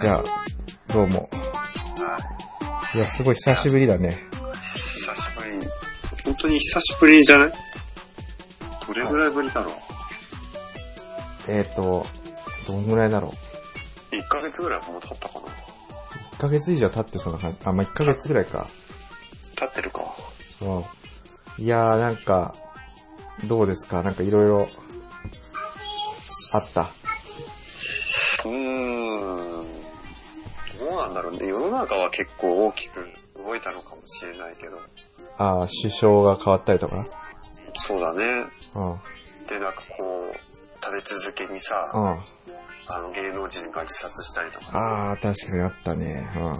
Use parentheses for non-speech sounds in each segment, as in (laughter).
はい。じゃあ、どうも。はいや、すごい久しぶりだね。久しぶりに。本当に久しぶりじゃない？どれぐらいぶりだろう？えっ、ー、と、どんぐらいだろ ?1 ヶ月ぐらいもう経ったかなう。1ヶ月以上経ってそうな感じ？あ、まあ、1ヶ月ぐらいか。経ってるか。うん。いやー、なんか、どうですか？なんかいろいろ、あった？だろうね。世の中は結構大きく動いたのかもしれないけど。あー首相が変わったりとか？そうだね。うん。うん。で、なんかこう、立て続けにさ、ああの芸能人が自殺したりとか。あー、確かにあったね。うん。まあ、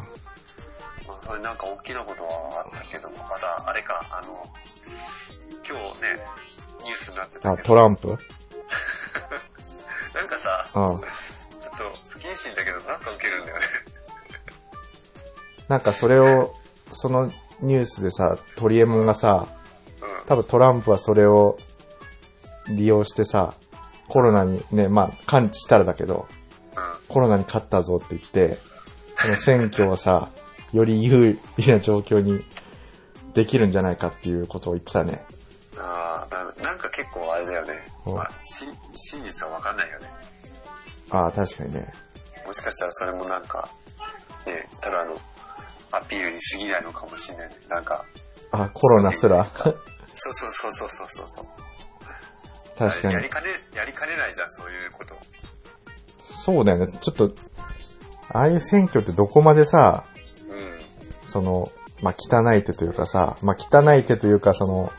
それなんか大きなことはあったけども、またあれか、あの、今日ね、ニュースになってたあ、けど、トランプ？(laughs) なんかさ、うん。なんかそれを、そのニュースでさ、トリエモンがさ、うん。多分トランプはそれを利用してさ、コロナにね、まあ、感知したらだけど、うん。コロナに勝ったぞって言って、この選挙をさ、(laughs) より有利な状況にできるんじゃないかっていうことを言ってたね。ああ、ななんか結構あれだよね。うんまあ、し真実はわかんないよね。ああ、確かにね。もしかしたらそれもなんか、アピールに過ぎないのかもしれないね。なんか、あ、コロナすら。そうそうそうそうそうそう。確かにやり。かね、やりかねないじゃん、そういうこと。そうだよね。ちょっと、ああいう選挙ってどこまでさ、うん。その、まあ、汚い手というかさ、まあ、汚い手というかその、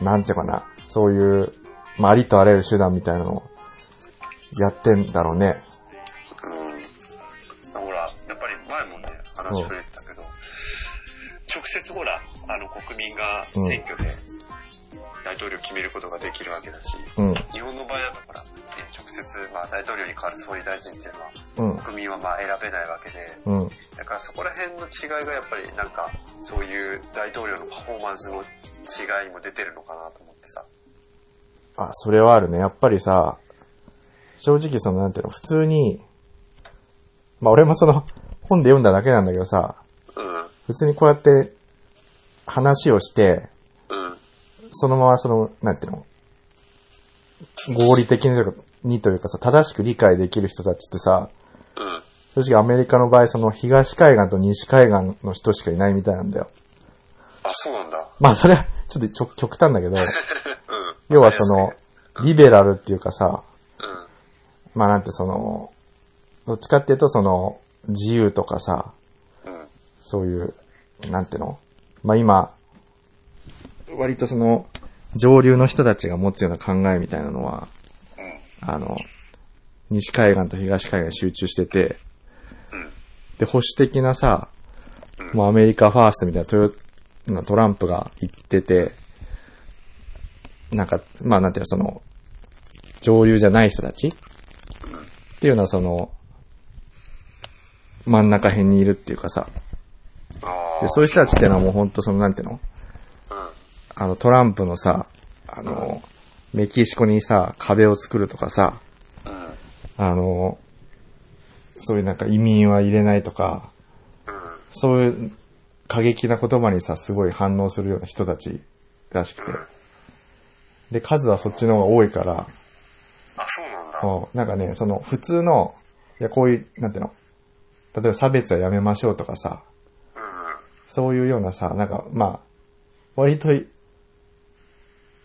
なんていうかな、そういう、まあ、ありとあらゆる手段みたいなのをやってんだろうね。話触れてたけど、直接ほら、あの国民が選挙で大統領を決めることができるわけだし、うん、日本の場合だとほら、ね直接、まあ、大統領に代わる総理大臣っていうのは、うん、国民はまあ選べないわけで、うん。だからそこら辺の違いがやっぱりなんか、そういう大統領のパフォーマンスの違いも出てるのかなと思ってさ。あ、それはあるね。やっぱりさ、正直その、なんていうの、普通に、まあ、俺もその、本で読んだだけなんだけどさ、うん、普通にこうやって話をして、うん、そのままその、なんていうの、合理的にというかにというかさ、正しく理解できる人たちってさ、うん。正直アメリカの場合、その東海岸と西海岸の人しかいないみたいなんだよ。あ、そうなんだ。まあそれはちょっと極端だけど、うん。要はその、リベラルっていうかさ、うん、まあなんてその、どっちかっていうとその、自由とかさ、そういう、なんていうの？まあ今、割とその、上流の人たちが持つような考えみたいなのは、あの、西海岸と東海岸集中してて、で、保守的なさ、もうアメリカファーストみたいなトヨトランプが言ってて、なんか、まあなんていうの、その、上流じゃない人たち？っていうのはその、真ん中辺にいるっていうかさ、あで、そういう人たちってのはもうほんとその、なんていうの？あ、あの、トランプのさ、あの、メキシコにさ、壁を作るとかさ、あの、そういうなんか移民は入れないとか、うん。そういう過激な言葉にさ、すごい反応するような人たちらしくて。で、数はそっちの方が多いから、あ、そうなんだ。そう。なんかね、その普通の、いや、こういう、なんていうの、例えば差別はやめましょうとかさ、うん、そういうようなさ、なんか、まあ、割とい、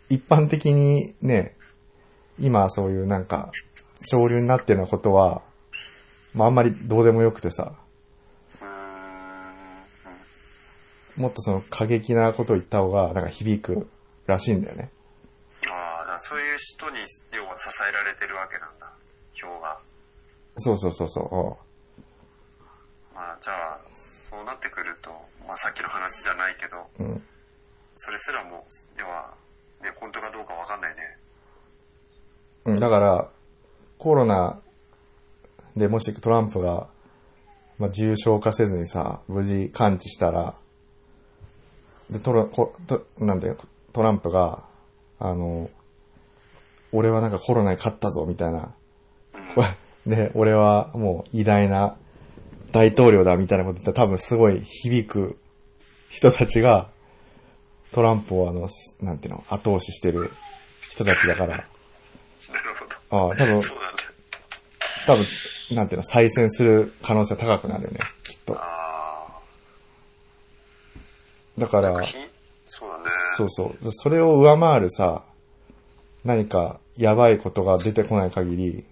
一般的にね、今そういうなんか、潮流になってるようなことは、まああんまりどうでもよくてさ。もっとその過激なことを言った方が、なんか響くらしいんだよね。ああ、そういう人に、要は支えられてるわけなんだ。票が。そうそうそうそまあ、じゃあ、そうなってくると、まあさっきの話じゃないけど、う。うん。それすらも、要は、ね、本当かどうかわかんないね。うん、だから、コロナでもしトランプが、まあ、重症化せずにさ、無事完治したら、で、トラ、こ、と、なんで、トランプが、あの、俺はなんかコロナに勝ったぞ、みたいな、こうね、(laughs) 俺はもう偉大な大統領だみたいなこと言ったら多分すごい響く人たちが、トランプをあの、すなんていうの、後押ししてる人たちだから、なるほど。ああ、多分。多分、なんていうの、再選する可能性高くなるよね、きっと。あだからそうだね。そうそう。それを上回るさ、何かやばいことが出てこない限り、うん。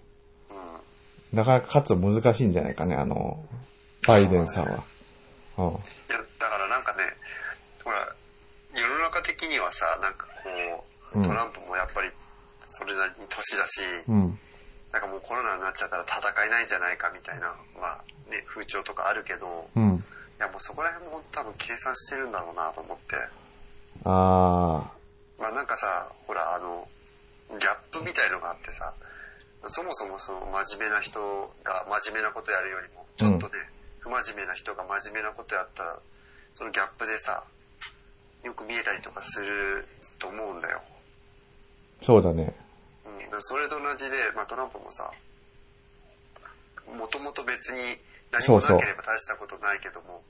なかなか勝つの難しいんじゃないかね、あの、バイデンさんは。うん。いや、だからなんかね、ほら、世の中的にはさ、なんかこう、うんトランプもやっぱりそれなりに年だし、うん。なんかもうコロナになっちゃったら戦えないんじゃないかみたいな、まあね、風潮とかあるけど、いうん。やもうそこら辺も多分計算してるんだろうなと思って。あまあなんかさ、ほらあの、ギャップみたいのがあってさ、そもそもその真面目な人が真面目なことやるよりも、ちょっとね、不真面目な人が真面目なことやったら、そのギャップでさ、よく見えたりとかすると思うんだよ。ー、そうだね。うん、それと同じで、まあ、トランプもさ、もともと別に何もなければ大したことないけども、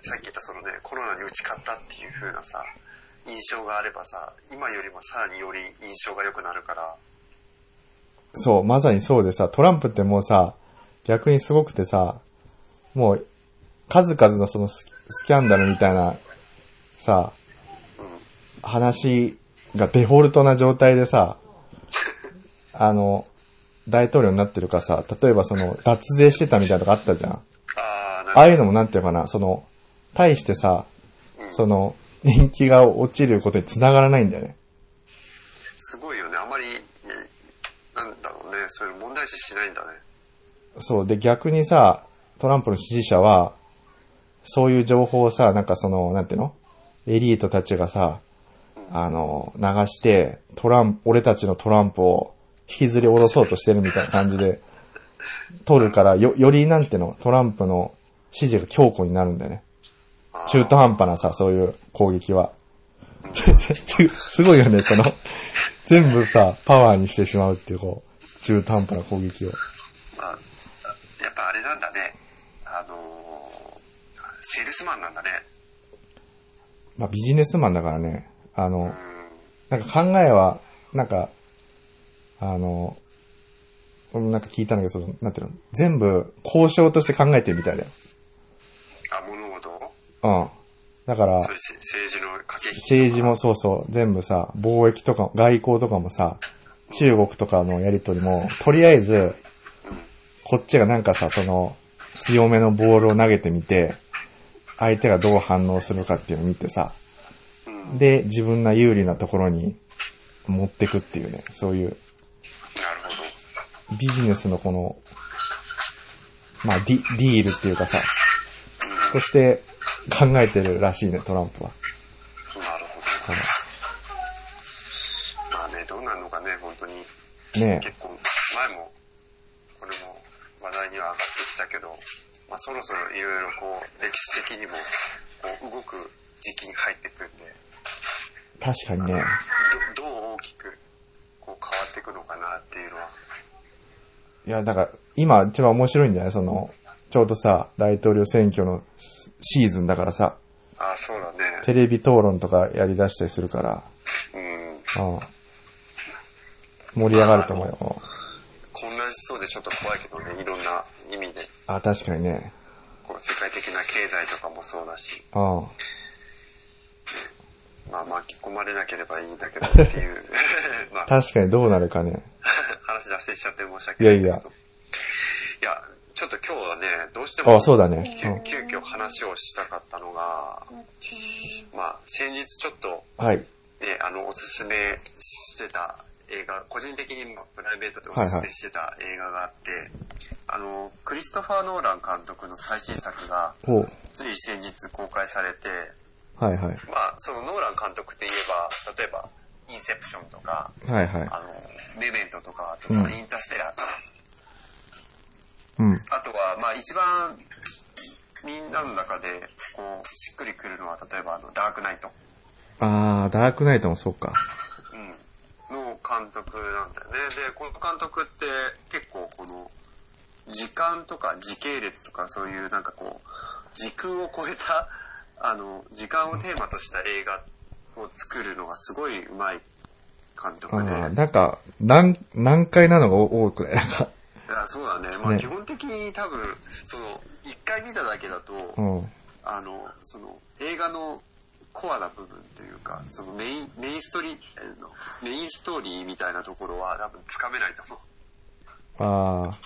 さっき言ったそのね、コロナに打ち勝ったっていう風なさ、印象があればさ、今よりもさらにより印象が良くなるから、そう、まさにそうでさ、トランプってもうさ、逆にすごくてさ、もう、数々のそのススキャンダルみたいな、さ、うん。話がデフォルトな状態でさ、あの、大統領になってるからさ、例えばその、脱税してたみたいなとかあったじゃん。ああ、いうのもなんていうのかな、その、対してさ、うんその、人気が落ちることに繋がらないんだよね。すごいよね。あまり、そういうの問題視しないんだね。そう。で、逆にさ、トランプの支持者は、そういう情報をさ、なんかその、なんていうの？エリートたちがさ、あの、流して、トランプ、俺たちのトランプを引きずり下ろそうとしてるみたいな感じで、取るから、よ、よりなんていうの、トランプの支持が強固になるんだよね。中途半端なさ、そういう攻撃は。す (laughs) すごいよね、その、全部さ、パワーにしてしまうっていう、こう、中途半端な攻撃を。まあ、やっぱあれなんだね。あのーセールスマンなんだね。まあ、ビジネスマンだからね、あの、うん。なんか考えは、なんか、あの、なんか聞いたんだけど、その、なんていうの、全部交渉として考えてるみたいだよ。あ、物事を？うん。だから、政治の。政治もそうそう、全部さ、貿易とか、外交とかもさ、中国とかのやりとりも、とりあえず、こっちがなんかさ、その、強めのボールを投げてみて、相手がどう反応するかっていうのを見てさ、うん。で、自分が有利なところに持ってくっていうね、そういう。ビジネスのこの、まあディ、ディールっていうかさ、として考えてるらしいね、トランプは。なるほど。どうなるのかね、本当に。ね結構、前も、これも話題には上がってきたけど、まあそろそろいろいろこう、歴史的にも、こう、動く時期に入ってくるんで、確かにね。どどう大きく、こう変わっていくのかなっていうのは。いや、だから、今一番面白いんじゃない？その、ちょうどさ、大統領選挙のシーズンだからさ、ああ、そうだね。テレビ討論とかやり出したりするから、うん。うん。盛り上がると思うよ。混乱しそうでちょっと怖いけどね、いろんな意味で。あ、確かにね。こう世界的な経済とかもそうだし、うん。まあ巻き込まれなければいいんだけどっていう、(laughs) まあ確かにどうなるかね。(laughs) 話脱線しちゃって申し訳ない。いやいやいや、ちょっと今日はね、どうしても、あ、そうだね。急遽話をしたかったのが、まあ先日ちょっと、はい。ね、あの、おすすめしてた映画、個人的にもプライベートでおすすめしてた映画があって、あの、クリストファー・ノーラン監督の最新作が、つい先日公開されて、はいはい。まあ、そのノーラン監督って言えば、例えば、インセプションとか、はいはい。あの、メメントとか、とかうんインターステラーとか、うん。あとは、まあ一番、みんなの中で、こう、しっくりくるのは、例えば、あの、ダークナイト、あー、ダークナイトもそうか。監督なんだよね。で、この監督って、結構、この、時間とか時系列とかそういうなんかこう、時空を超えた、(laughs) あの、時間をテーマとした映画を作るのがすごいうまい監督で。なんか、難、難解なのが多くない？なんか。いやそうだね。まあね基本的に多分、その、一回見ただけだと、うん。あの、その、映画のコアな部分というか、そのメイン、メインストーリー、メインストーリーみたいなところは多分つかめないと思う。ああ、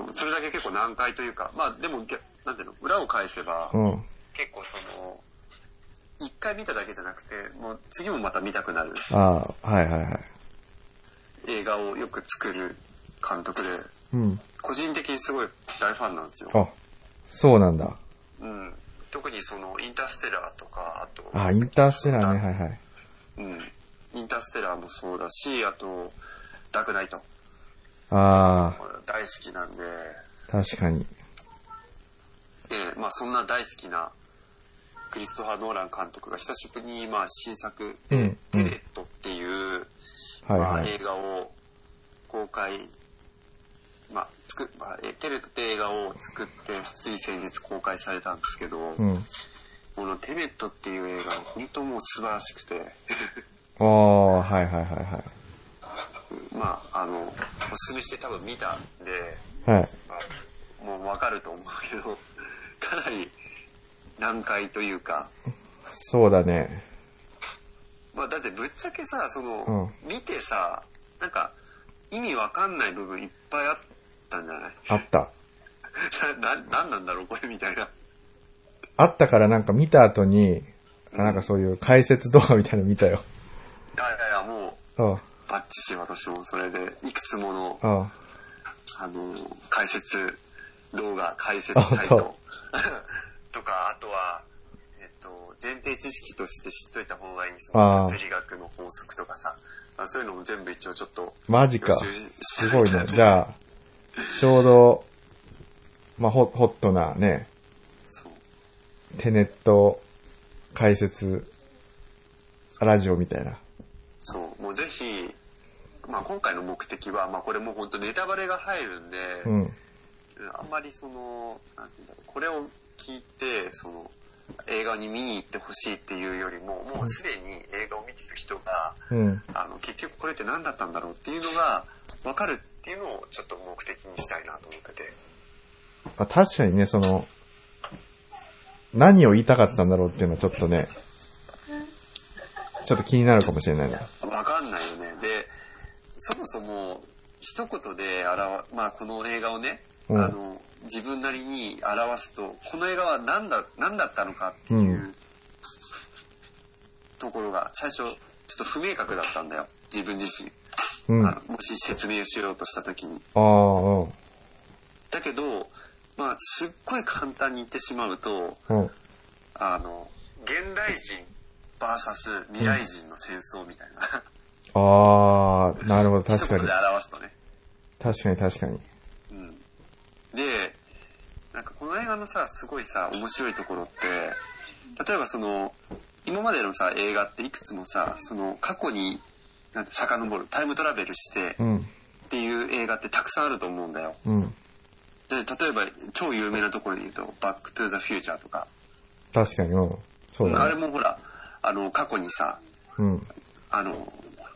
うんそれだけ結構難解というか、まあでも、げなんていうの、裏を返せば、うん。結構その、一回見ただけじゃなくて、もう次もまた見たくなるああ、はいはいはい。映画をよく作る監督で、うん。個人的にすごい大ファンなんですよ。あ、そうなんだ。うん。特にその、インターステラーとか、あと、あ、インターステラーね、はいはい。うん。インターステラーもそうだし、あと、ダークナイト。あこれ大好きなんで、あ、確かに。で、まあそんな大好きなクリストファー・ノーラン監督が久しぶりにまあ新作で、うんテレットっていう、はいまあ、はい。映画を公開、まあ、作っ、まあ、えテレットって映画を作って、つい先日公開されたんですけど、うん。このテネットっていう映画が本当もう素晴らしくて、ああ、はいはいはまあ、あの、おすすめして多分見たんで、いはい。はい。まあ、もうわかると思うけど、かなり難解というか、そうだね。まあだってぶっちゃけさ、その、見てさ、なんか意味わかんない部分いっぱいあったんじゃない？あった。な、(laughs) な、なんなんだろうこれみたいな。あったからなんか見た後に、あなんかそういう解説動画みたいなの見たよ。いやいやいや、もう、あバッチし私もそれで、いくつもの、あ、ああの、解説動画、解説あサイそト (laughs) とか、あとは、えっと、前提知識として知っといた方がいい、そああの物理学の法則とかさ、まあ、そういうのも全部一応ちょっと、マジか。すごいね。じゃあ、ちょうど、まあ、ホホットなね、そう。テネット解説ラジオみたいな。そう、もうぜひ、まあ今回の目的は、まあこれもう本当ネタバレが入るんで、うん。あんまりその、なんていうんだろう、これを聞いて、その、映画に見に行ってほしいっていうよりも、もうすでに映画を見てる人が、うん。あの、結局これって何だったんだろうっていうのが分かるっていうのをちょっと目的にしたいなと思ってて。まあ、確かにね、その、何を言いたかったんだろうっていうのはちょっとね、ちょっと気になるかもしれないな。分かんないよね。で、そもそも、一言で表、まあこの映画をね、うんあの、自分なりに表すと、この映画は何だ、何だったのかっていう、うんところが、最初、ちょっと不明確だったんだよ。自分自身。うん。あもし説明しようとした時に。あ、うん。だけど、まあ、すっごい簡単に言ってしまうと、うん。あの、現代人 VS 未来人の戦争みたいな。ああ、なるほど、確かにで。表すとね。確かに確かに。うん。で、なんかこの映画のさ、すごいさ、面白いところって、例えばその、今までのさ、映画っていくつもさ、その過去に、なんて遡る、タイムトラベルしてうん。っていう映画ってたくさんあると思うんだよ。うん。で、例えば超有名なところで言うと、バックトゥーザフューチャーとか、確かに、うん。そうあれだね。もほら、あの、過去にさ、うん。あの、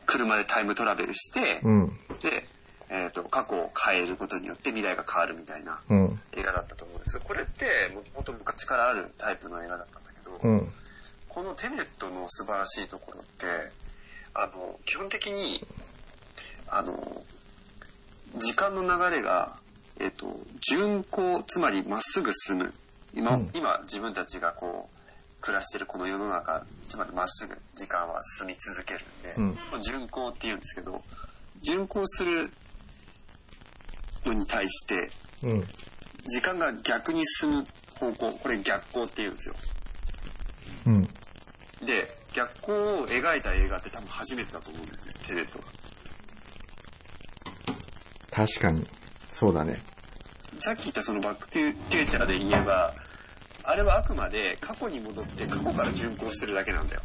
車でタイムトラベルして、うん。で、えっ、と、過去を変えることによって未来が変わるみたいなうん。映画だったと思うんですよ。これって、もともと昔からあるタイプの映画だったんだけど、うん。このテネットの素晴らしいところって、あの、基本的に、あの、時間の流れが、えっ、と、順行、つまりまっすぐ進む。今、うん今自分たちがこう、暮らしてるこの世の中、つまりまっすぐ時間は進み続けるんで、うん順行って言うんですけど、順行するのに対して、うん。時間が逆に進む方向、これ逆行って言うんですよ。うん。で、逆行を描いた映画って多分初めてだと思うんですね、テネットが。確かに。そうだね。さっき言ったそのバックトゥフューチャーで言えば、あれはあくまで過去に戻って過去から順行してるだけなんだよ。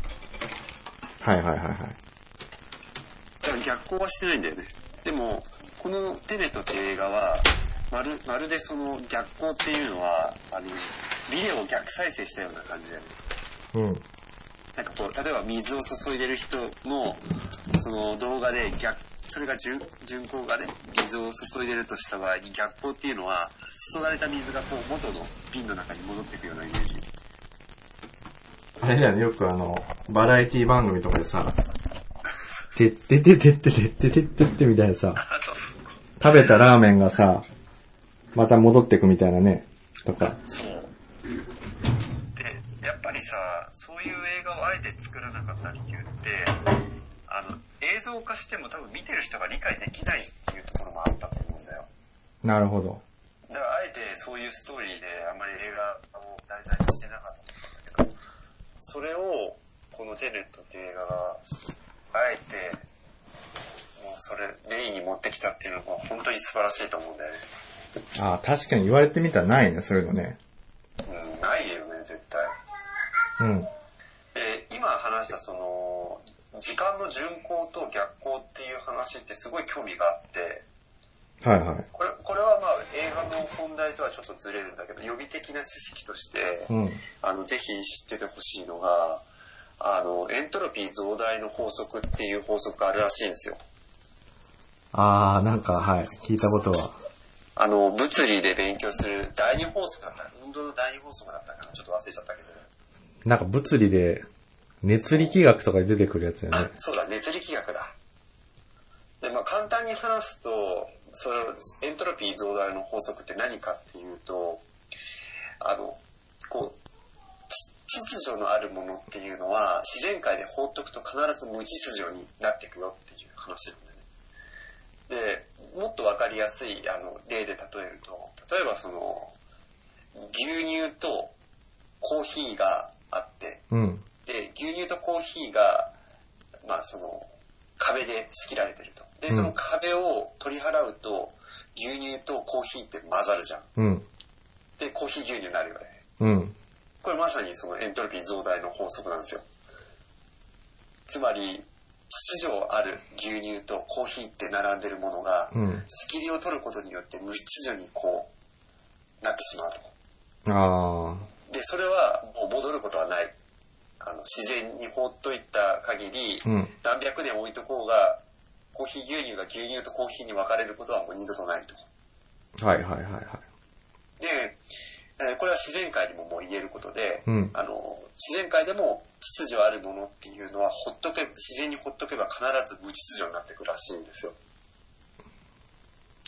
はいはいはいはい。だから逆行はしてないんだよね。でも、このテネットっていう映画は、まる、まるでその逆光っていうのは、あの、ビデオを逆再生したような感じだよね。うん。なんかこう、例えば水を注いでる人の、その動画で逆、それが順、順光がね、水を注いでるとした場合に逆光っていうのは、注がれた水がこう元の瓶の中に戻っていくようなイメージ。あれだよね、よくあの、バラエティ番組とかでさ、てってててっててっててってってみたいなさ。食べたラーメンがさ、また戻ってくみたいなね、とか。そう。で、やっぱりさ、そういう映画をあえて作らなかった理由って、あの、映像化しても多分見てる人が理解できないっていうところもあったと思うんだよ。なるほど。だからあえてそういうストーリーであんまり映画を題材にしてなかったと思うんだけど、それをこのテネットっていう映画が、あえて、もうそれメインに持ってきたっていうのが本当に素晴らしいと思うんだよね。ああ、確かに言われてみたらないね、そういうのね。うん、ないよね、絶対。うん。話したその、時間の順行と逆行っていう話ってすごい興味があって、はいはい。これ、これはまあ映画の本題とはちょっとずれるんだけど、予備的な知識として、うん。あの、ぜひ知っててほしいのが、あの、エントロピー増大の法則っていう法則があるらしいんですよ。ああ、なんか、はい、聞いたことは。あの、物理で勉強する第二法則だった。運動の第二法則だったかなちょっと忘れちゃったけど。なんか物理で、熱力学とかで出てくるやつよね。そうだ、熱力学だ。で、まあ簡単に話すと、そのエントロピー増大の法則って何かっていうと、あの、こう、ち秩序のあるものっていうのは、自然界で放っとくと必ず無秩序になっていくよっていう話なんだよね。で、もっとわかりやすいあの例で例えると、例えばその、牛乳とコーヒーがあって、うん。で、牛乳とコーヒーが、まあその、壁で仕切られてると。で、うんその壁を取り払うと、牛乳とコーヒーって混ざるじゃん。うん。で、コーヒー牛乳になるよね。うん。これまさにそのエントロピー増大の法則なんですよ。つまり、秩序ある牛乳とコーヒーって並んでるものが、うん。仕切りを取ることによって無秩序にこう、なってしまうと。あで、それはもう戻ることはない。あの、自然に放っといた限り、あ。うん。何百年置いとこうが、コーヒー牛乳が牛乳とコーヒーに分かれることはもう二度とないと。はいはいはいはい。で、えーこれは自然界にももう言えることで、うん。あの、自然界でも秩序あるものっていうのは、ほっとけ、自然にほっとけば必ず無秩序になってくるらしいんですよ。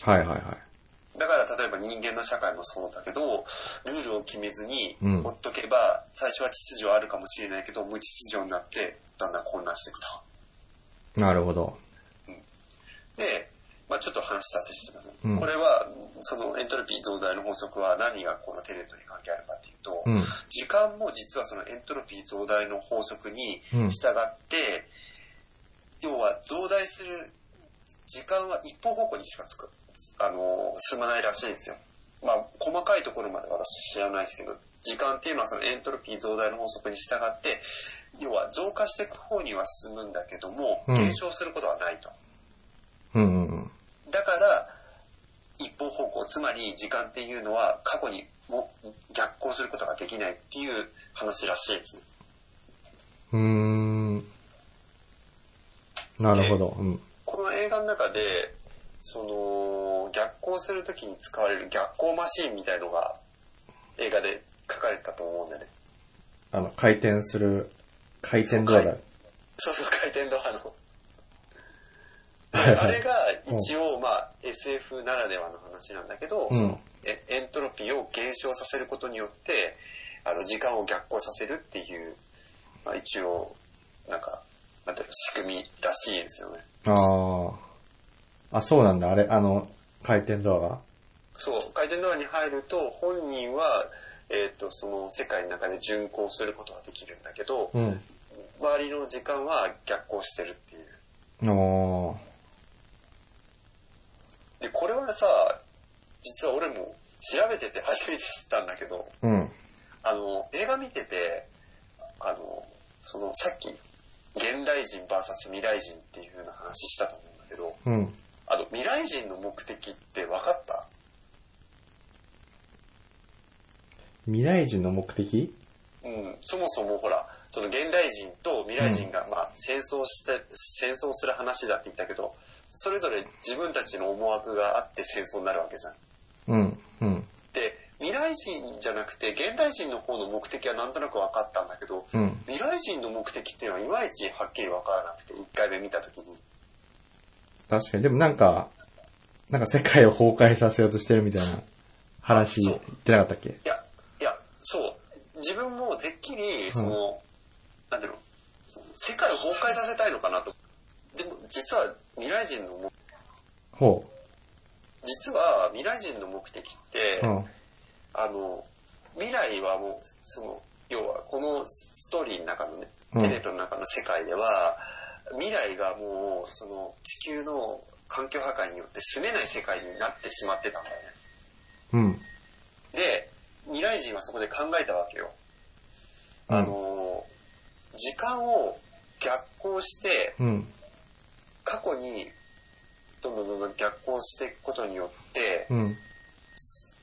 はいはいはい。だから例えば人間の社会もそうだけど、ルールを決めずにうんほっとけば、最初は秩序あるかもしれないけど、無秩序になって、だんだん混乱していくと。なるほど。で、まあちょっと話脱線してます、うんこれは、そのエントロピー増大の法則は何がこのテネットに関係あるかっていうと、うん。時間も実はそのエントロピー増大の法則にうん従って、要は増大する時間は一方方向にしかつく、あの、進まないらしいんですよ。まあ、細かいところまで私知らないですけど、時間っていうのはそのエントロピー増大の法則に従って、要は増加していく方には進むんだけども、うん減少することはないと。うんうんうん。だから、一方方向、つまり時間っていうのは過去にも逆行することができないっていう話らしいですね。うーん。なるほど。うん。この映画の中で、その、逆行するときに使われる逆行マシーンみたいのが映画で書かれてたと思うんだよね。あの、回転する、回転ドアだ。そうそう、回転ドアの。あれが一応、まあ、SF ならではの話なんだけど、うんエエントロピーを減少させることによって、あの、時間を逆行させるっていう、まあ一応、なんか、なんていうの、仕組みらしいですよね。ああ。あ、そうなんだ。あれ、あの、回転ドアが？そう、回転ドアに入ると、本人は、えっ、と、その世界の中で巡行することができるんだけど、うん。周りの時間は逆行してるっていう。おー。で、これはさ、実は俺も調べてて初めて知ったんだけど、うん。あの、映画見てて、あの、そのさっき、現代人 VS 未来人っていう風な話したと思うんだけど、うん。あの、未来人の目的って分かった？未来人の目的？うん、そもそもほら、その現代人と未来人が、まあ、戦争して、戦争する話だって言ったけど、それぞれ自分たちの思惑があって戦争になるわけじゃん。うん、うん、で、未来人じゃなくて、現代人の方の目的はなんとなく分かったんだけど、うん。未来人の目的っていうのはいまいちはっきり分からなくて、1回目見たときに。確かに。でもなんか、なんか世界を崩壊させようとしてるみたいな話言ってなかったっけ？いや、いや、そう。自分もてっきり、その、なんていうの、その世界を崩壊させたいのかなと。でも、実は未来人の目、ほ実は未来人の目的って、う。うん。あの、未来はもう、その、要は、このストーリーの中のね、うんテネットの中の世界では、未来がもう、その、地球の環境破壊によって住めない世界になってしまってたんだよね。うん。で、未来人はそこで考えたわけよ。うんあの、時間を逆行して、うん。過去にどんどんどんどん逆行していくことによって、うん。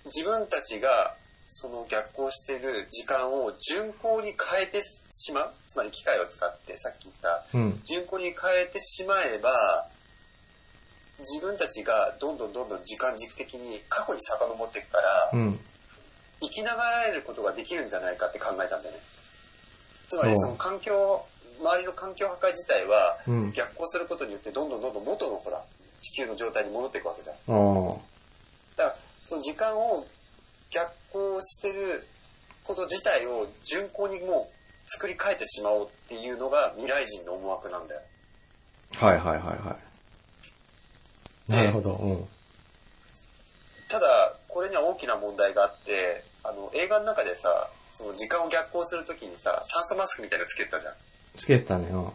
自分たちがその逆行している時間を順行に変えてしまうつまり機械を使ってさっき言ったうん。順行に変えてしまえば自分たちがどんどんどんどん時間軸的に過去に遡っていくから、うん。生きながらえることができるんじゃないかって考えたんだよね。つまりうんその環境、周りの環境破壊自体はうん。逆行することによってどんどんどんどん元のほら、地球の状態に戻っていくわけじゃん。だからその時間を逆行してること自体を順行にもう作り変えてしまおうっていうのが未来人の思惑なんだよ。はいはいはいはい。なるほど。うん。ただ、これには大きな問題があって、あの、映画の中でさ、その時間を逆行するときにさ、酸素マスクみたいなのつけてたじゃん。つけてたね。うん。うん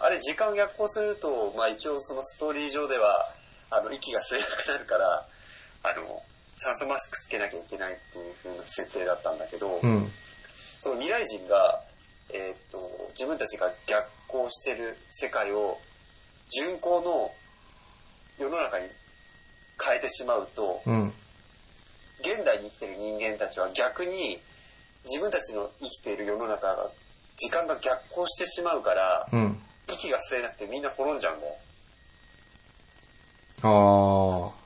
あれ時間を逆行すると、まあ一応そのストーリー上では、あの、息が吸えなくなるから、あの、酸素マスクつけなきゃいけないっていう風な設定だったんだけど、うん。その未来人が、えーっと、自分たちが逆行してる世界を順行の世の中に変えてしまうと、うん。現代に生きてる人間たちは逆に自分たちの生きている世の中が時間が逆行してしまうから、うん。息が吸えなくてみんな滅んじゃうんだよ。ああ。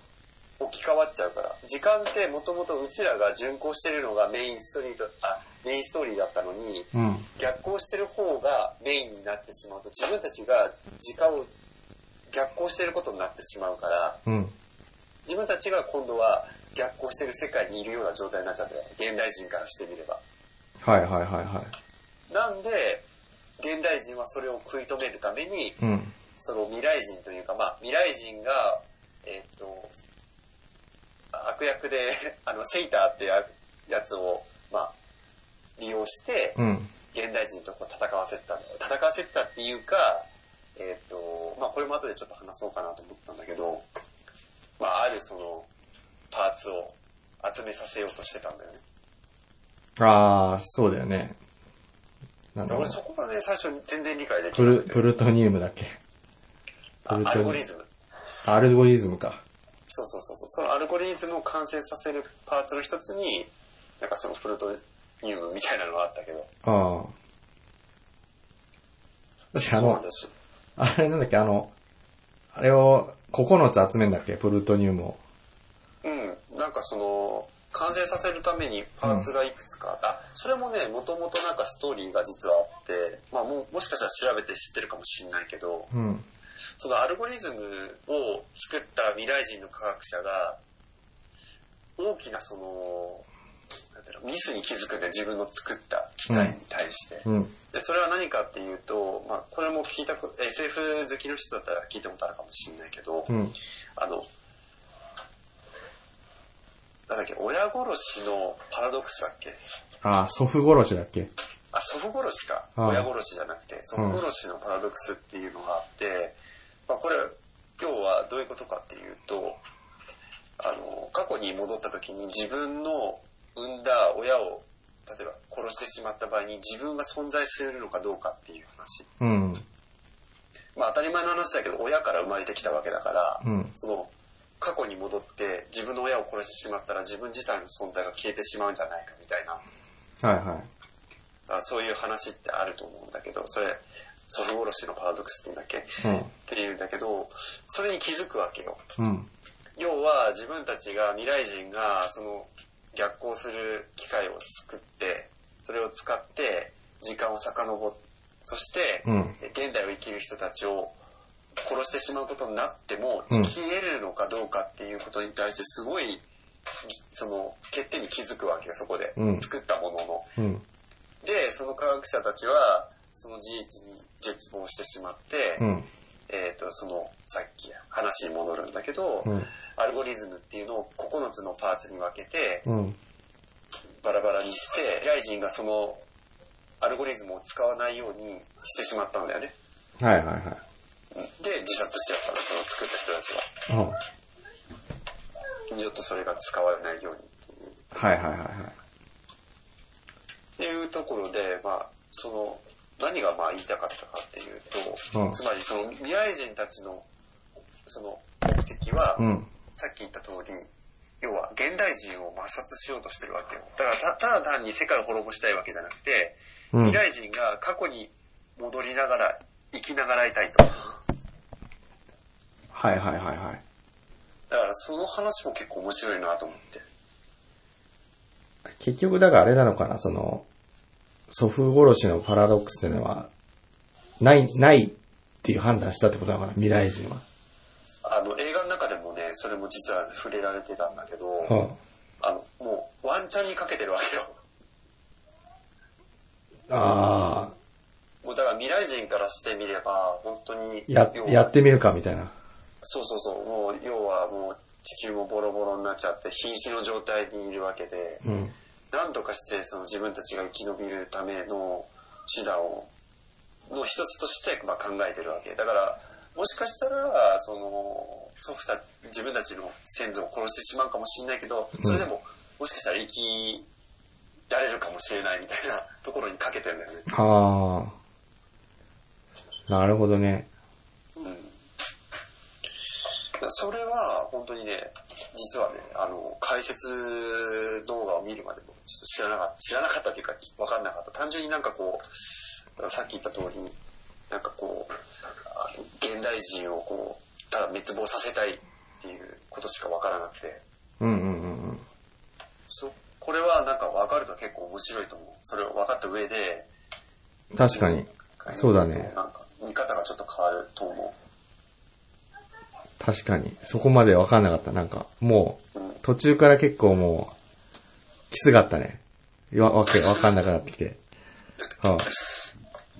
置き換わっちゃうから。時間ってもともとうちらが順行してるのがメインストリート、あ、メインストーリーだったのに、うん。逆行してる方がメインになってしまうと自分たちが時間を逆行してることになってしまうから、うん。自分たちが今度は逆行してる世界にいるような状態になっちゃってる。現代人からしてみれば。はいはいはいはなんで、現代人はそれを食い止めるために、い。うん。その未来人というか、まあ、未来人が、えーっと、悪役で、(laughs) あの、セイターってややつを、まあ、利用して、うん。現代人とこう戦わせてたんだよ。戦わせてたっていうか、えーっと、まあ、これも後でちょっと話そうかなと思ったんだけど、まあ、あるその、パーツを集めさせようとしてたんだよね。ああ、そうだよね。なんだ俺そこがね、最初に全然理解できプル、なくてプルトニウムだっけ？あアルゴリズム。アルゴリズムか。そうそうそうそう。そのアルゴリズムを完成させるパーツの一つに、なんかそのプルトニウムみたいなのがあったけど。ああ。確かあの。あれなんだっけ、あの、あれを9つ集めんだっけプルトニウムを。うん。なんかその、完成させるためにパーツがいくつか、あ、それもね、もともとなんかストーリーが実はあって、まあもう、もしかしたら調べて知ってるかもしれないけど、うん。そのアルゴリズムを作った未来人の科学者が、大きなその、ミスに気づくんで自分の作った機械に対して。うん。で、それは何かっていうと、まあ、これも聞いたこと、SF 好きの人だったら聞いたことあるかもしれないけど、うん。あの、なんだっけ、親殺しのパラドックスだっけ？ああ、祖父殺しだっけ？あ、祖父殺しか。親殺しじゃなくて、祖父殺しのパラドックスっていうのがあって、まあ、これ、今日はどういうことかっていうと、あの、過去に戻った時に自分の産んだ親を、例えば殺してしまった場合に自分が存在するのかどうかっていう話。うん。まあ当たり前の話だけど、親から生まれてきたわけだから、うん。その、過去に戻って自分の親を殺してしまったら自分自体の存在が消えてしまうんじゃないかみたいな、はいはい。あそういう話ってあると思うんだけど、それ、祖父殺しのパラドックスって言うんだっけ？っていうんだけど、それに気づくわけよ。うん。うん。要は自分たちが未来人がその逆行する機械を作ってそれを使って時間を遡ってそして、うん現代を生きる人たちを殺してしまうことになってもうん生き得るのかどうかっていうことに対してすごいその欠点に気づくわけよそこで、うん作ったものの。うん。でその科学者たちはその事実に絶望してしまって、うん。えー、とそのさっき話に戻るんだけど、うん。アルゴリズムっていうのを9つのパーツに分けてうん。バラバラにして未来人がそのアルゴリズムを使わないようにしてしまったんだよね。はいはいはい。で自殺しちゃったのその作った人たちうん。は。二度とそれが使われないように。はいはいはいはい。っていうところで、まあ、その何がまあ言いたかったかっていうと、うんつまりその未来人たちのその目的は、うん。さっき言った通り、要は現代人を抹殺しようとしてるわけよ。だからたただ単に世界を滅ぼしたいわけじゃなくて、うん。未来人が過去に戻りながら生きながらいたいと。はいはいはいはい。だからその話も結構面白いなと思って。結局だからあれなのかな、その、祖父殺しのパラドックスっていうのは、ない、ないっていう判断したってことなのかな、未来人は。あの映画の中でもね、それも実は触れられてたんだけど、うん。あの、もうワンチャンにかけてるわけよ。ああ、もうだから未来人からしてみれば、本当に、ややってみるかみたいな。そうそうそう、もう要はもう地球もボロボロになっちゃって瀕死の状態にいるわけで、うん。何とかしてその自分たちが生き延びるための手段を、の一つとしてまあ考えてるわけ。だから、もしかしたら、その、祖父た自分たちの先祖を殺してしまうかもしれないけど、それでも、もしかしたら生きられるかもしれないみたいな (laughs) ところにかけてるんだよね。ああ。なるほどね。うん。それは本当にね、実はね、あの、解説動画を見るまでも知らなかった、知らなかったというか分かんなかった。単純になんかこう、さっき言った通り、なんかこう、あの現代人をこう、ただ滅亡させたいっていうことしか分からなくて、うんうんうんうん。そこれはなんか分かると結構面白いと思う。それを分かった上で、確かに。そうだねなんか見方がちょっと変わると思確かに。そこまでわかんなかった。なんか、もう。途中から結構もう、きつかったね。わ、わけ、わかんなくなってきて。は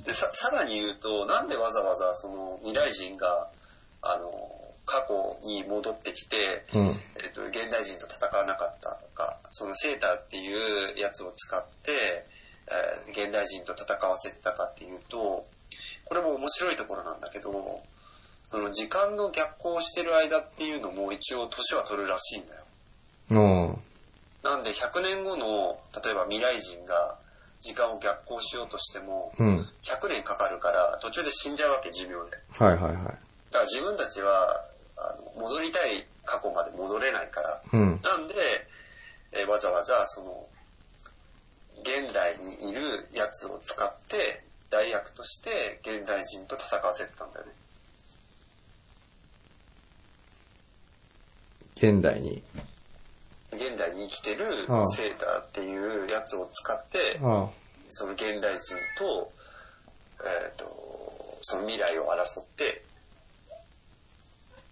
でささらに言うとなんでわざわざその未来人があの過去に戻ってきて、あ、うん。えっと現代人と戦わなかったかそのセーターっていうやつを使って、えー現代人と戦わせたかっていうとこれも面白いところなんだけどその時間の逆行してる間っていうのも一応年は取るらしいんだよ。うん。なんで100年後の例えば未来人が時間を逆行しようとしてもうん。100年かかるから途中で死んじゃうわけ寿命でだはいはいはい。から自分たちはあの戻りたい過去まで戻れないからうん。なんで、えーわざわざその現代にいるやつを使って代役として現代人と戦わせてたんだよね現代に。現代に生きてるセーターっていうやつを使ってあその現代人と,、えー、とその未来を争って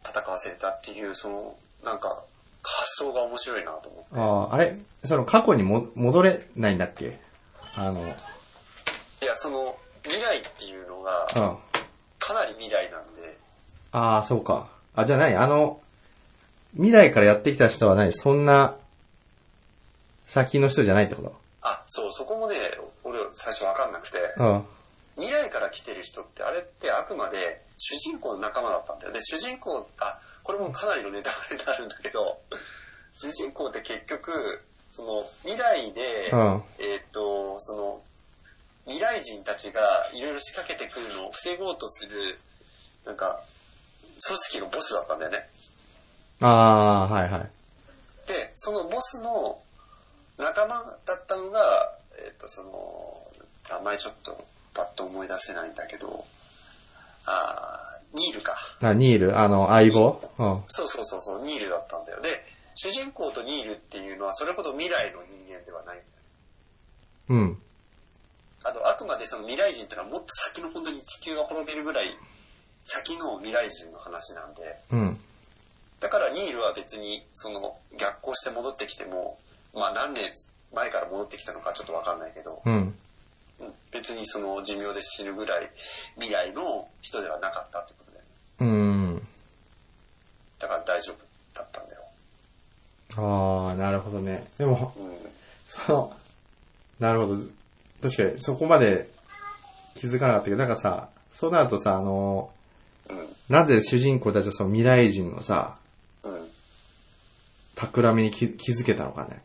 戦わせたっていうそのなんか発想が面白いなと思って。あ。ああ、あれ？その過去にも戻れないんだっけ？あの、いやその未来っていうのがうん。かなり未来なんで。ああ、そうか。あ、じゃあ何あの、未来からやってきた人は何？そんな、先の人じゃないってこと？あそうそこもね俺最初分かんなくてうん。未来から来てる人ってあれってあくまで主人公の仲間だったんだよで主人公あこれもかなりのネタバレになるんだけど主人公って結局その未来で、うん。えーっとその未来人たちがいろいろ仕掛けてくるのを防ごうとするなんか、組織のボスだったんだよね。ああ、はいはい。で、そのボスの仲間だったのが、えっ、と、その、名前ちょっとパッと思い出せないんだけど、あーニールか。あ、ニール、あの、相棒？うん。そうそうそうそう、ニールだったんだよ。で、主人公とニールっていうのはそれほど未来の人間ではないんだよ。うん。あと、あくまでその未来人ってのはもっと先の本当に地球が滅びるぐらい先の未来人の話なんで、うん。だからニールは別にその逆行して戻ってきても、まあ何年前から戻ってきたのかちょっとわかんないけど、うん。うん別にその寿命で死ぬぐらい未来の人ではなかったってことだよね。うん。だから大丈夫だったんだよ。ああ、なるほどね。でも、うん。その、なるほど。確かに、そこまで気づかなかったけど、なんかさ、そうなるとさ、あの、うん。なんで主人公たちはその未来人のさ、うん。企みに気気づけたのかね。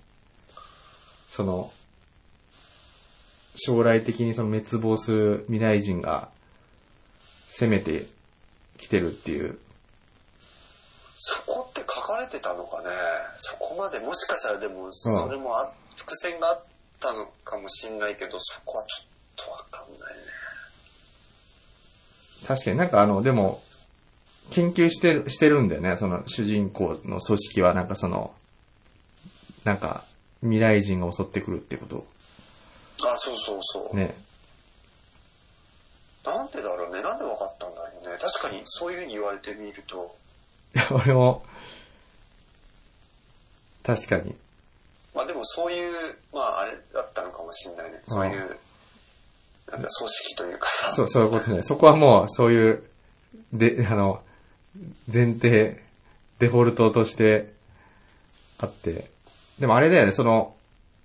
その、将来的にその滅亡する未来人が攻めてきてるっていう。そこって書かれてたのかね？そこまでもしかしたらでもそれもあ、伏線があったのかもしんないけどそこはちょっとわかんないね確かになんかあの、でも、研究してる、してるんだよね。その主人公の組織はなんかその、なんか未来人が襲ってくるってこと？あそうそうそう、ね。なんでだろうねなんでわかったんだろうね確かにそういうふうに言われてみるといや俺も、確かに。まあでもそういうまああれだったのかもしんないねそういうなんか組織というかさそう、そういうことね。そこはもう、そういう、で、あの、前提、デフォルトとしてあって。でもあれだよね、その、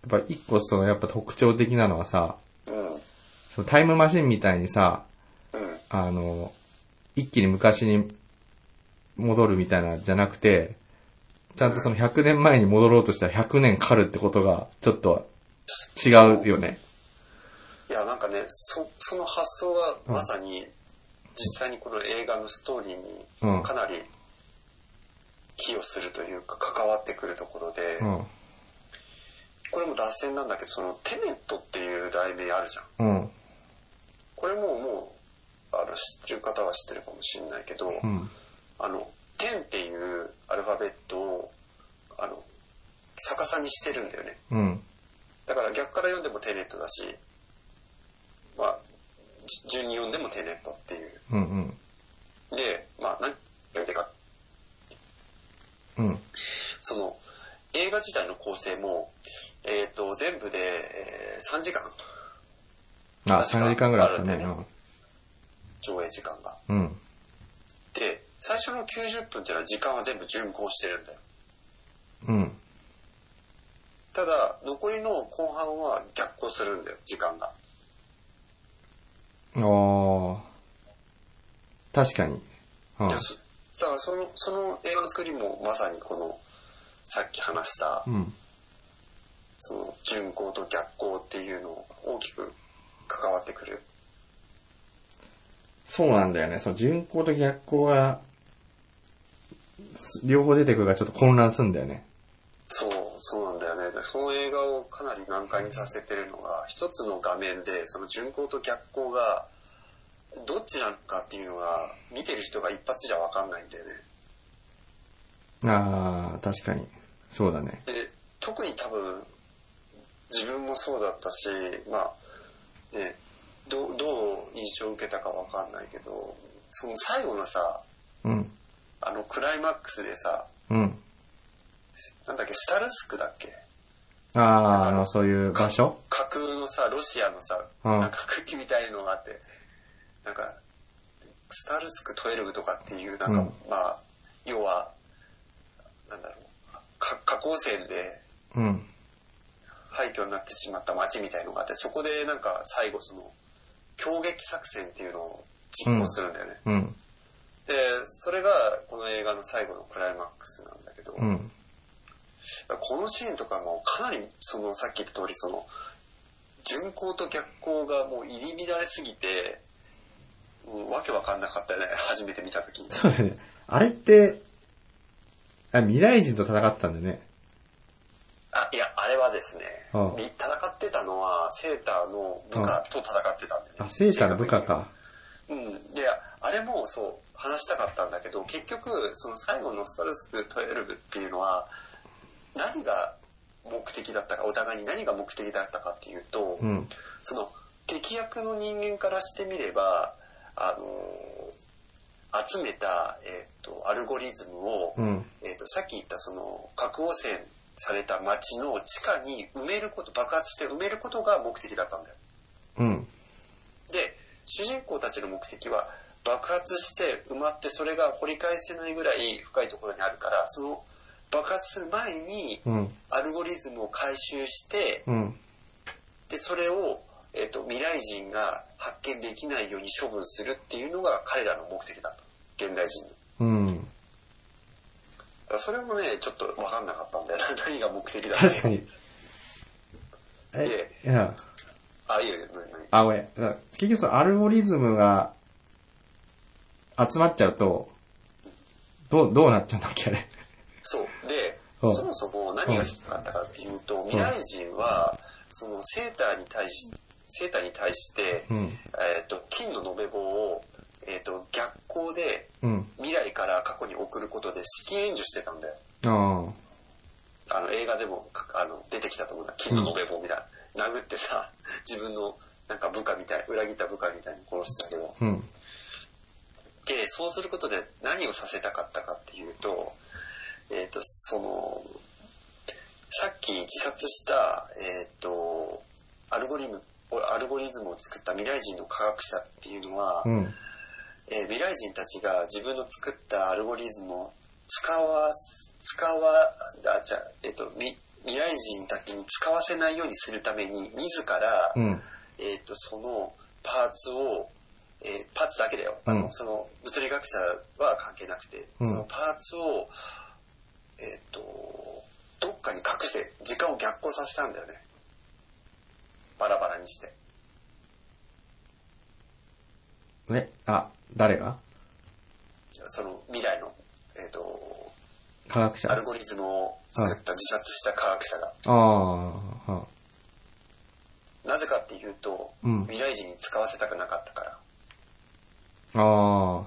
やっぱ一個その、やっぱ特徴的なのはさ、うん。そのタイムマシンみたいにさ、うん。あの、一気に昔に戻るみたいなじゃなくて、ちゃんとその100年前に戻ろうとしたら100年かかるってことが、ちょっと違うよね。いやなんかねそその発想がまさに実際にこの映画のストーリーうん。にかなり寄与するというか関わってくるところで、うん。これも脱線なんだけどそのテネットっていう題名あるじゃんうん。これももうあの知ってる方は知ってるかもしれないけど、うん。あの10っていうアルファベットをあの逆さにしてるんだよねうん。だから逆から読んでもテネットだしまあじ順に読んでもテネットっていううん。うん。でまあ何が言いたいかうん。その映画自体の構成もえっ、と全部で、えー3時間あ、3時間ぐらいあったね。あるん上映時間がうん。で最初の90分っていうのは時間は全部順行してるんだようん。ただ残りの後半は逆行するんだよ時間がおー。確かに。うんだからそのその映画の作りもまさにこのさっき話したうん。その順行と逆行っていうのを大きく関わってくるそうなんだよね。その順行と逆行が、両方出てくるからちょっと混乱するんだよね。そうそうなんだよねでその映画をかなり難解にさせてるのが一つの画面でその順行と逆行がどっちなのかっていうのが見てる人が一発じゃ分かんないんだよねあー、確かに。そうだね。で特に多分自分もそうだったしまあねどうどう印象を受けたか分かんないけどその最後のさうん。あのクライマックスでさうん。なんだっけスタルスクだっけ？あー、あの、そういう場所？架空のさロシアのさ、うんなんか空気みたいのがあってなんかスタルスク12とかっていうなんか、うんまあ要はなんだろうか下降線でうん。廃墟になってしまった町みたいのがあってそこでなんか最後その攻撃作戦っていうのを実行するんだよね、うん。でそれがこの映画の最後のクライマックスなんだけど、うん。このシーンとかもかなりそのさっき言った通りその順行と逆行がもう入り乱れすぎてうん、わけわかんなかったよね、(laughs) 初めて見たときに。そうだね。あれって、あ、未来人と戦ってたんだよね。あ、いや、あれはですね、戦ってたのは、セーターの部下と戦ってたんだよね。あ、セーターの部下か。うん。で、あれもそう、話したかったんだけど、結局、その最後のスタルスク12っていうのは、何が目的だったか、お互いに何が目的だったかっていうと、うん。その敵役の人間からしてみれば、あの集めた、えっとアルゴリズムを、うん。えっとさっき言ったその核汚染された街の地下に埋めること爆発して埋めることが目的だったんだよ。うん。で主人公たちの目的は爆発して埋まってそれが掘り返せないぐらい深いところにあるからその爆発する前にうん。アルゴリズムを回収してうん。でそれを、えっと未来人が発見できないように処分するっていうのが彼らの目的だった現代人の。うん。それもねちょっと分かんなかったんだよな (laughs) 何が目的だった確かに。え、いや、あいいよ何何？あ、ごめん。結局そのアルゴリズムが集まっちゃうと、どう、どうなっちゃうんだっけ、あれ。そう。で、うんそもそも何がしたかったかっていうと、未来人は、そのセーターに対し、セーターに対して、うん。えっ、と、金の延べ棒を、えっ、と、逆光でうん。未来から過去に送ることで資金援助してたんだよ。ああの、映画でもかあの出てきたと思うんだ。金の延べ棒みたいな。殴ってさ、自分のなんか部下みたい、裏切った部下みたいに殺してたけど。あ。うん。で、そうすることで何をさせたかったかっていうと、えっ、と、その、さっき自殺した、えっ、と、アルゴリム、アルゴリズムを作った未来人の科学者っていうのは、うん。えー未来人たちが自分の作ったアルゴリズムを使わす、使わ、あ、じゃあえっ、と、み未来人たちに使わせないようにするために、自ら、うん。えっ、と、そのパーツを、えーパーツだけだよ。あの、うんその物理学者は関係なくて、うんそのパーツを、えっ、と、どっかに隠して、時間を逆行させたんだよね。バラバラにして。え、あ、誰が？その未来の、えっ、と、科学者アルゴリズムを作った自殺した科学者が。ああ、はなぜかっていうと、うん未来人に使わせたくなかったから。あ。あ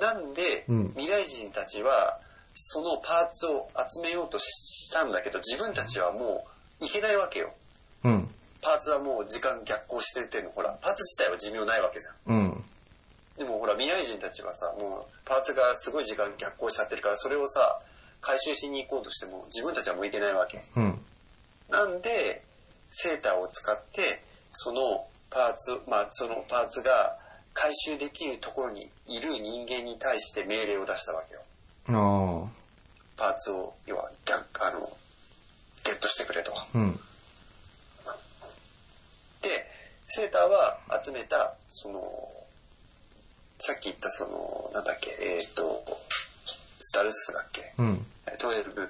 なんで、うん未来人たちは、そのパーツを集めようとしたんだけど、自分たちはもういけないわけよ。あ。うん。パーツはもう時間逆行しててんの、ほら、パーツ自体は寿命ないわけじゃん。うん。でもほら、未来人たちはさ、もうパーツがすごい時間逆行しちゃってるから、それをさ、回収しに行こうとしても、自分たちはもういけないわけ。うん。なんで、セーターを使って、そのパーツ、まあ、そのパーツが回収できるところにいる人間に対して命令を出したわけよ。ああ。パーツを、要は、逆、あの、ゲットしてくれと。うん。で、セーターは集めた、その、さっき言ったその、なんだっけ、えっ、と、スタルスだっけ、うん。12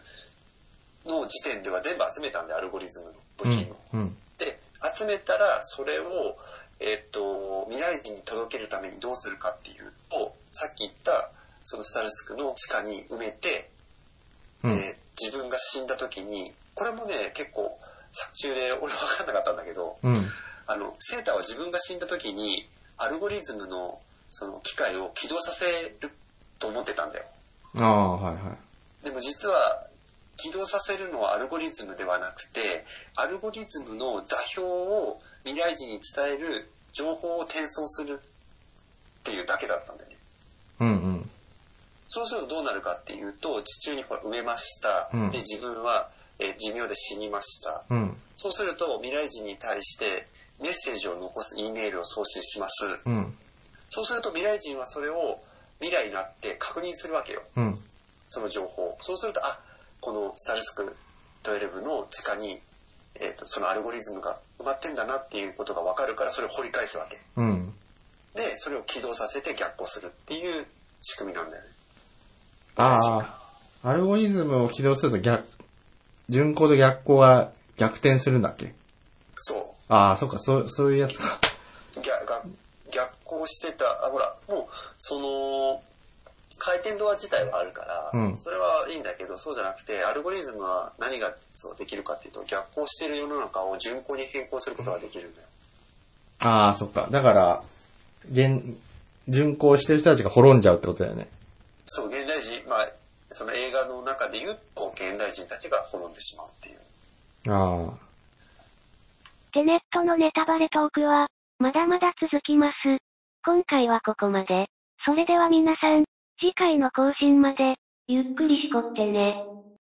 の時点では全部集めたんで、アルゴリズムのうん部品を。。うん。で、集めたら、それを、えっ、と、未来人に届けるためにどうするかっていうと、さっき言った、そのスタルスクの地下に埋めて、うん。で自分が死んだ時に、これもね、結構、作中で俺分かんなかったんだけど、うん。あの、セーターは自分が死んだ時に、アルゴリズムの、その機械を起動させると思ってたんだよ。ああ、はいはい。でも実は、起動させるのはアルゴリズムではなくて、アルゴリズムの座標を未来人に伝える情報を転送するっていうだけだったんだよね。うんうん。そうするとどうなるかっていうと、地中にこれ埋めました。うんで、自分は、えー寿命で死にました。うん。そうすると未来人に対してメッセージを残す E メールを送信します。うん。そうすると未来人はそれを未来になって確認するわけよ。うん。その情報。そうすると、あ、このスタルスク12の地下に、えっ、と、そのアルゴリズムが埋まってんだなっていうことがわかるから、それを掘り返すわけ。うん。で、それを起動させて逆行するっていう仕組みなんだよね。ああ。アルゴリズムを起動すると逆、順行と逆行が逆転するんだっけ？そああ、そっか、そう、そういうやつか。う。逆、逆逆行押してた、あ、ほら、もう、その、回転ドア自体はあるから、うんそれはいいんだけど、そうじゃなくて、アルゴリズムは何がそうできるかっていうと、逆行している世の中を順行に変更することができるんだよ。ああ、そっか。だから、現、巡行してる人たちが滅んじゃうってことだよね。そう、現代人、まあ、その映画の中で言うと、現代人たちが滅んでしまうっていう。ああ。テネットのネタバレトークは、まだまだ続きます。今回はここまで。それでは皆さん、次回の更新まで、ゆっくりしこってね。